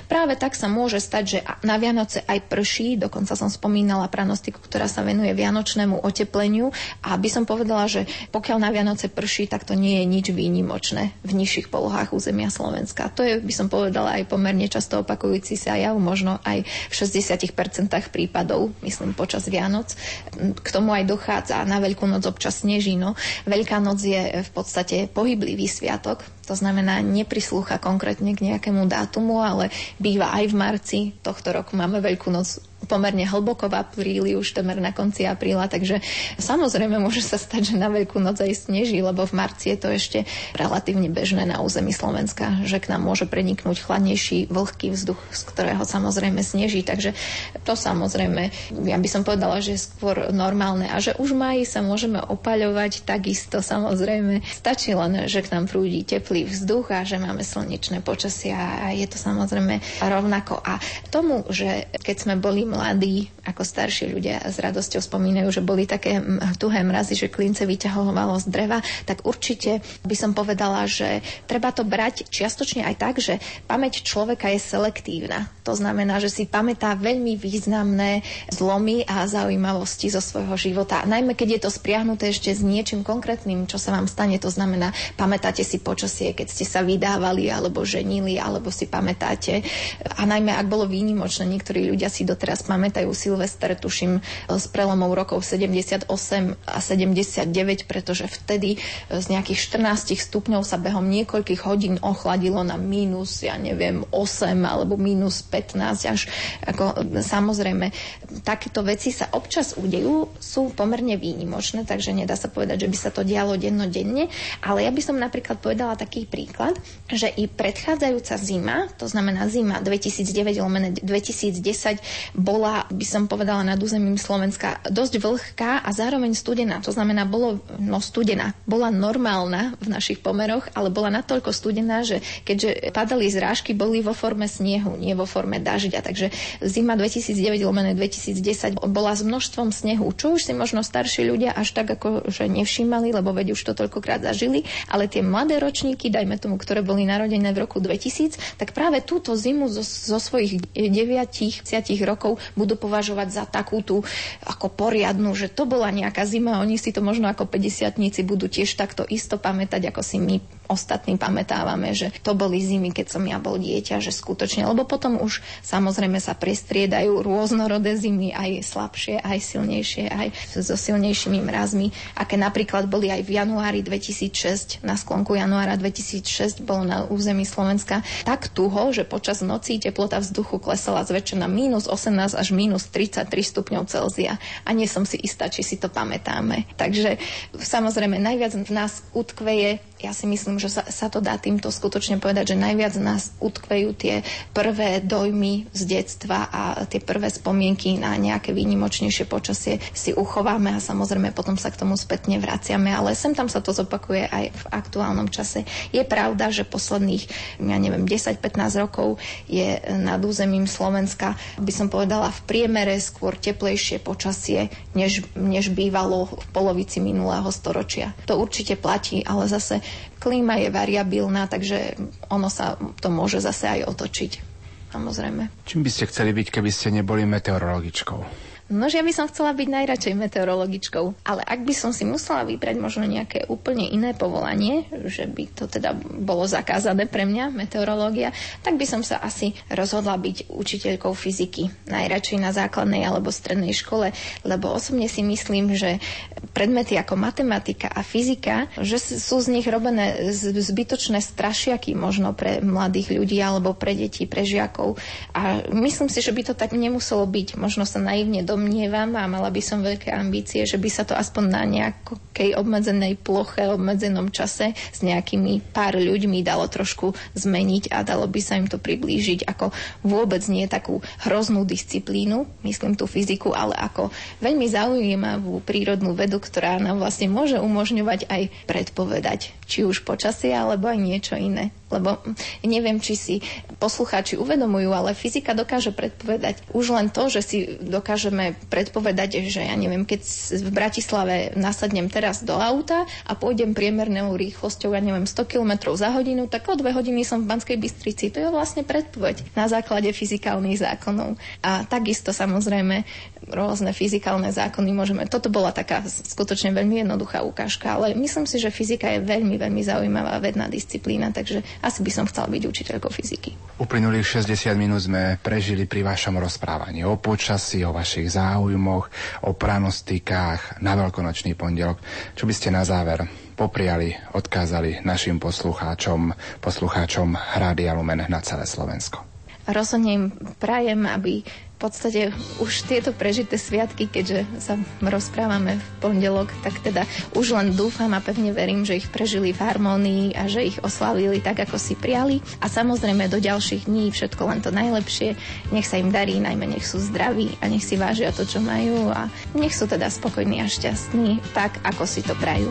práve tak sa môže stať, že na Vianoce aj prší, dokonca som spomínala pranostiku, ktorá sa venuje vianočnému otepleniu a by som povedala, že pokiaľ na Vianoce prší, tak to nie je nič výnimočné v nižších polohách územia Slovenska. To je, by som povedala, aj pomerne často opakujúci sa jav, možno aj v 60% prípadov, myslím počas Vianoc. K tomu aj dochádza. Na Veľkú noc občas sneží. No. Veľká noc je v podstate pohyblivý sviatok, to znamená neprislúcha konkrétne k nejakému dátumu, ale býva aj v marci. Tohto roku máme Veľkú noc pomerne hlboko v apríli, už temer na konci apríla, takže samozrejme môže sa stať, že na Veľkú noc aj sneží, lebo v marci je to ešte relatívne bežné na území Slovenska, že k nám môže preniknúť chladnejší vlhký vzduch, z ktorého samozrejme sneží, takže to samozrejme, ja by som povedala, že je skôr normálne a že už mají sa môžeme opaľovať takisto samozrejme. Stačí len, že k nám prúdi teplý vzduch a že máme slnečné počasie a je to samozrejme rovnako. A tomu, že keď sme boli mladí, ako starší ľudia s radosťou spomínajú, že boli také tuhé mrazy, že klince vyťahovalo z dreva, tak určite by som povedala, že treba to brať čiastočne aj tak, že pamäť človeka je selektívna. To znamená, že si pamätá veľmi významné zlomy a zaujímavosti zo svojho života. Najmä keď je to spriahnuté ešte s niečím konkrétnym, čo sa vám stane, to znamená, pamätáte si počasie, keď ste sa vydávali alebo ženili, alebo si pamätáte. A najmä, ak bolo výnimočné, niektorí ľudia si doteraz pamätajú Silvester, tuším, s prelomou rokov 78 a 79, pretože vtedy z nejakých 14 stupňov sa behom niekoľkých hodín ochladilo na mínus, ja neviem, 8 alebo mínus 15 až ako, samozrejme, takéto veci sa občas udejú, sú pomerne výnimočné, takže nedá sa povedať, že by sa to dialo dennodenne, ale ja by som napríklad povedala taký príklad, že i predchádzajúca zima, to znamená zima 2009 2010 bola, by som povedala, nad územím Slovenska dosť vlhká a zároveň studená. To znamená, bolo, no studená, bola normálna v našich pomeroch, ale bola natoľko studená, že keďže padali zrážky, boli vo forme snehu, nie vo forme dažďa. Takže zima 2009 lomené 2010 bola s množstvom snehu, čo už si možno starší ľudia až tak ako že nevšímali, lebo veď už to toľkokrát zažili, ale tie mladé ročníky, dajme tomu, ktoré boli narodené v roku 2000, tak práve túto zimu zo, zo svojich 9 10 rokov budú považovať považovať za takú tú ako poriadnu, že to bola nejaká zima, oni si to možno ako 50 budú tiež takto isto pamätať, ako si my ostatní pamätávame, že to boli zimy, keď som ja bol dieťa, že skutočne, lebo potom už samozrejme sa prestriedajú rôznorodé zimy, aj slabšie, aj silnejšie, aj so silnejšími mrazmi, aké napríklad boli aj v januári 2006, na sklonku januára 2006 bolo na území Slovenska tak tuho, že počas noci teplota vzduchu klesala zväčša na mínus 18 až mínus 33 stupňov Celzia. A nie som si istá, či si to pamätáme. Takže samozrejme najviac v nás utkveje ja si myslím, že sa, sa to dá týmto skutočne povedať, že najviac nás utkvejú tie prvé dojmy z detstva a tie prvé spomienky na nejaké výnimočnejšie počasie si uchováme a samozrejme potom sa k tomu spätne vraciame, ale sem tam sa to zopakuje aj v aktuálnom čase. Je pravda, že posledných, ja neviem, 10-15 rokov je nad územím Slovenska, by som povedala, v priemere skôr teplejšie počasie, než, než bývalo v polovici minulého storočia. To určite platí, ale zase klíma je variabilná, takže ono sa to môže zase aj otočiť. Samozrejme. Čím by ste chceli byť, keby ste neboli meteorologičkou? No, že ja by som chcela byť najradšej meteorologičkou, ale ak by som si musela vybrať možno nejaké úplne iné povolanie, že by to teda bolo zakázané pre mňa, meteorológia, tak by som sa asi rozhodla byť učiteľkou fyziky, najradšej na základnej alebo strednej škole, lebo osobne si myslím, že predmety ako matematika a fyzika, že sú z nich robené zbytočné strašiaky možno pre mladých ľudí alebo pre deti, pre žiakov. A myslím si, že by to tak nemuselo byť. Možno sa naivne dom domnievam a mala by som veľké ambície, že by sa to aspoň na nejakej obmedzenej ploche, obmedzenom čase s nejakými pár ľuďmi dalo trošku zmeniť a dalo by sa im to priblížiť ako vôbec nie takú hroznú disciplínu, myslím tú fyziku, ale ako veľmi zaujímavú prírodnú vedu, ktorá nám vlastne môže umožňovať aj predpovedať, či už počasie alebo aj niečo iné. Lebo neviem, či si poslucháči uvedomujú, ale fyzika dokáže predpovedať už len to, že si dokážeme predpovedať, že ja neviem, keď v Bratislave nasadnem teraz do auta a pôjdem priemernou rýchlosťou, ja neviem, 100 km za hodinu, tak o dve hodiny som v Banskej Bystrici. To je vlastne predpoveď na základe fyzikálnych zákonov. A takisto samozrejme rôzne fyzikálne zákony môžeme. Toto bola taká skutočne veľmi jednoduchá ukážka, ale myslím si, že fyzika je veľmi, veľmi zaujímavá vedná disciplína, takže asi by som chcela byť učiteľkou fyziky. Uplynulých 60 minút sme prežili pri vašom rozprávaní o počasí, o vašich záujmoch, o pranostikách na veľkonočný pondelok. Čo by ste na záver popriali, odkázali našim poslucháčom, poslucháčom Rádia Lumen na celé Slovensko? Rozhodne im prajem, aby podstate už tieto prežité sviatky, keďže sa rozprávame v pondelok, tak teda už len dúfam a pevne verím, že ich prežili v harmónii a že ich oslavili tak, ako si priali. A samozrejme do ďalších dní všetko len to najlepšie. Nech sa im darí, najmä nech sú zdraví a nech si vážia to, čo majú a nech sú teda spokojní a šťastní, tak ako si to prajú.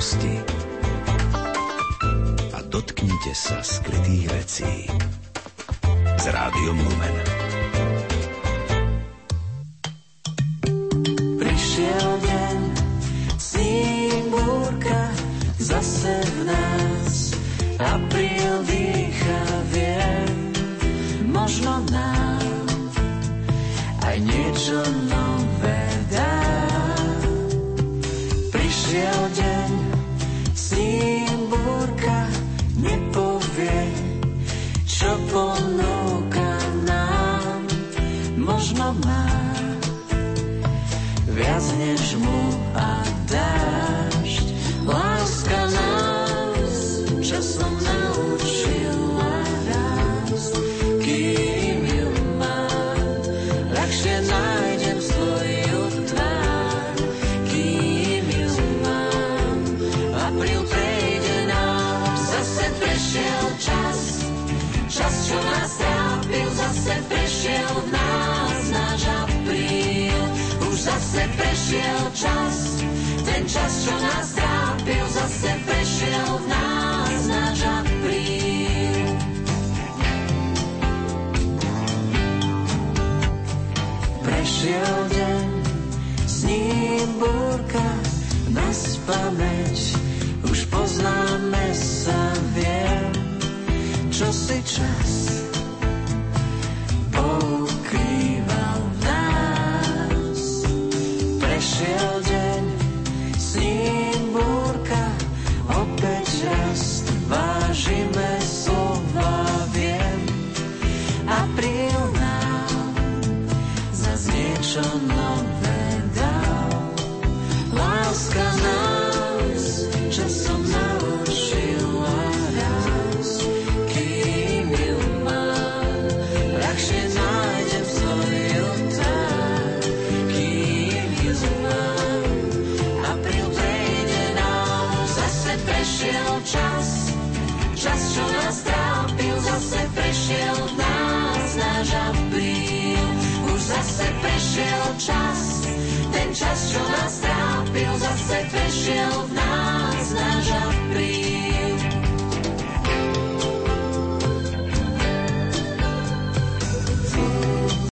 skúsenosti a dotknite sa skrytých vecí. S rádiom Lumen. Internacional.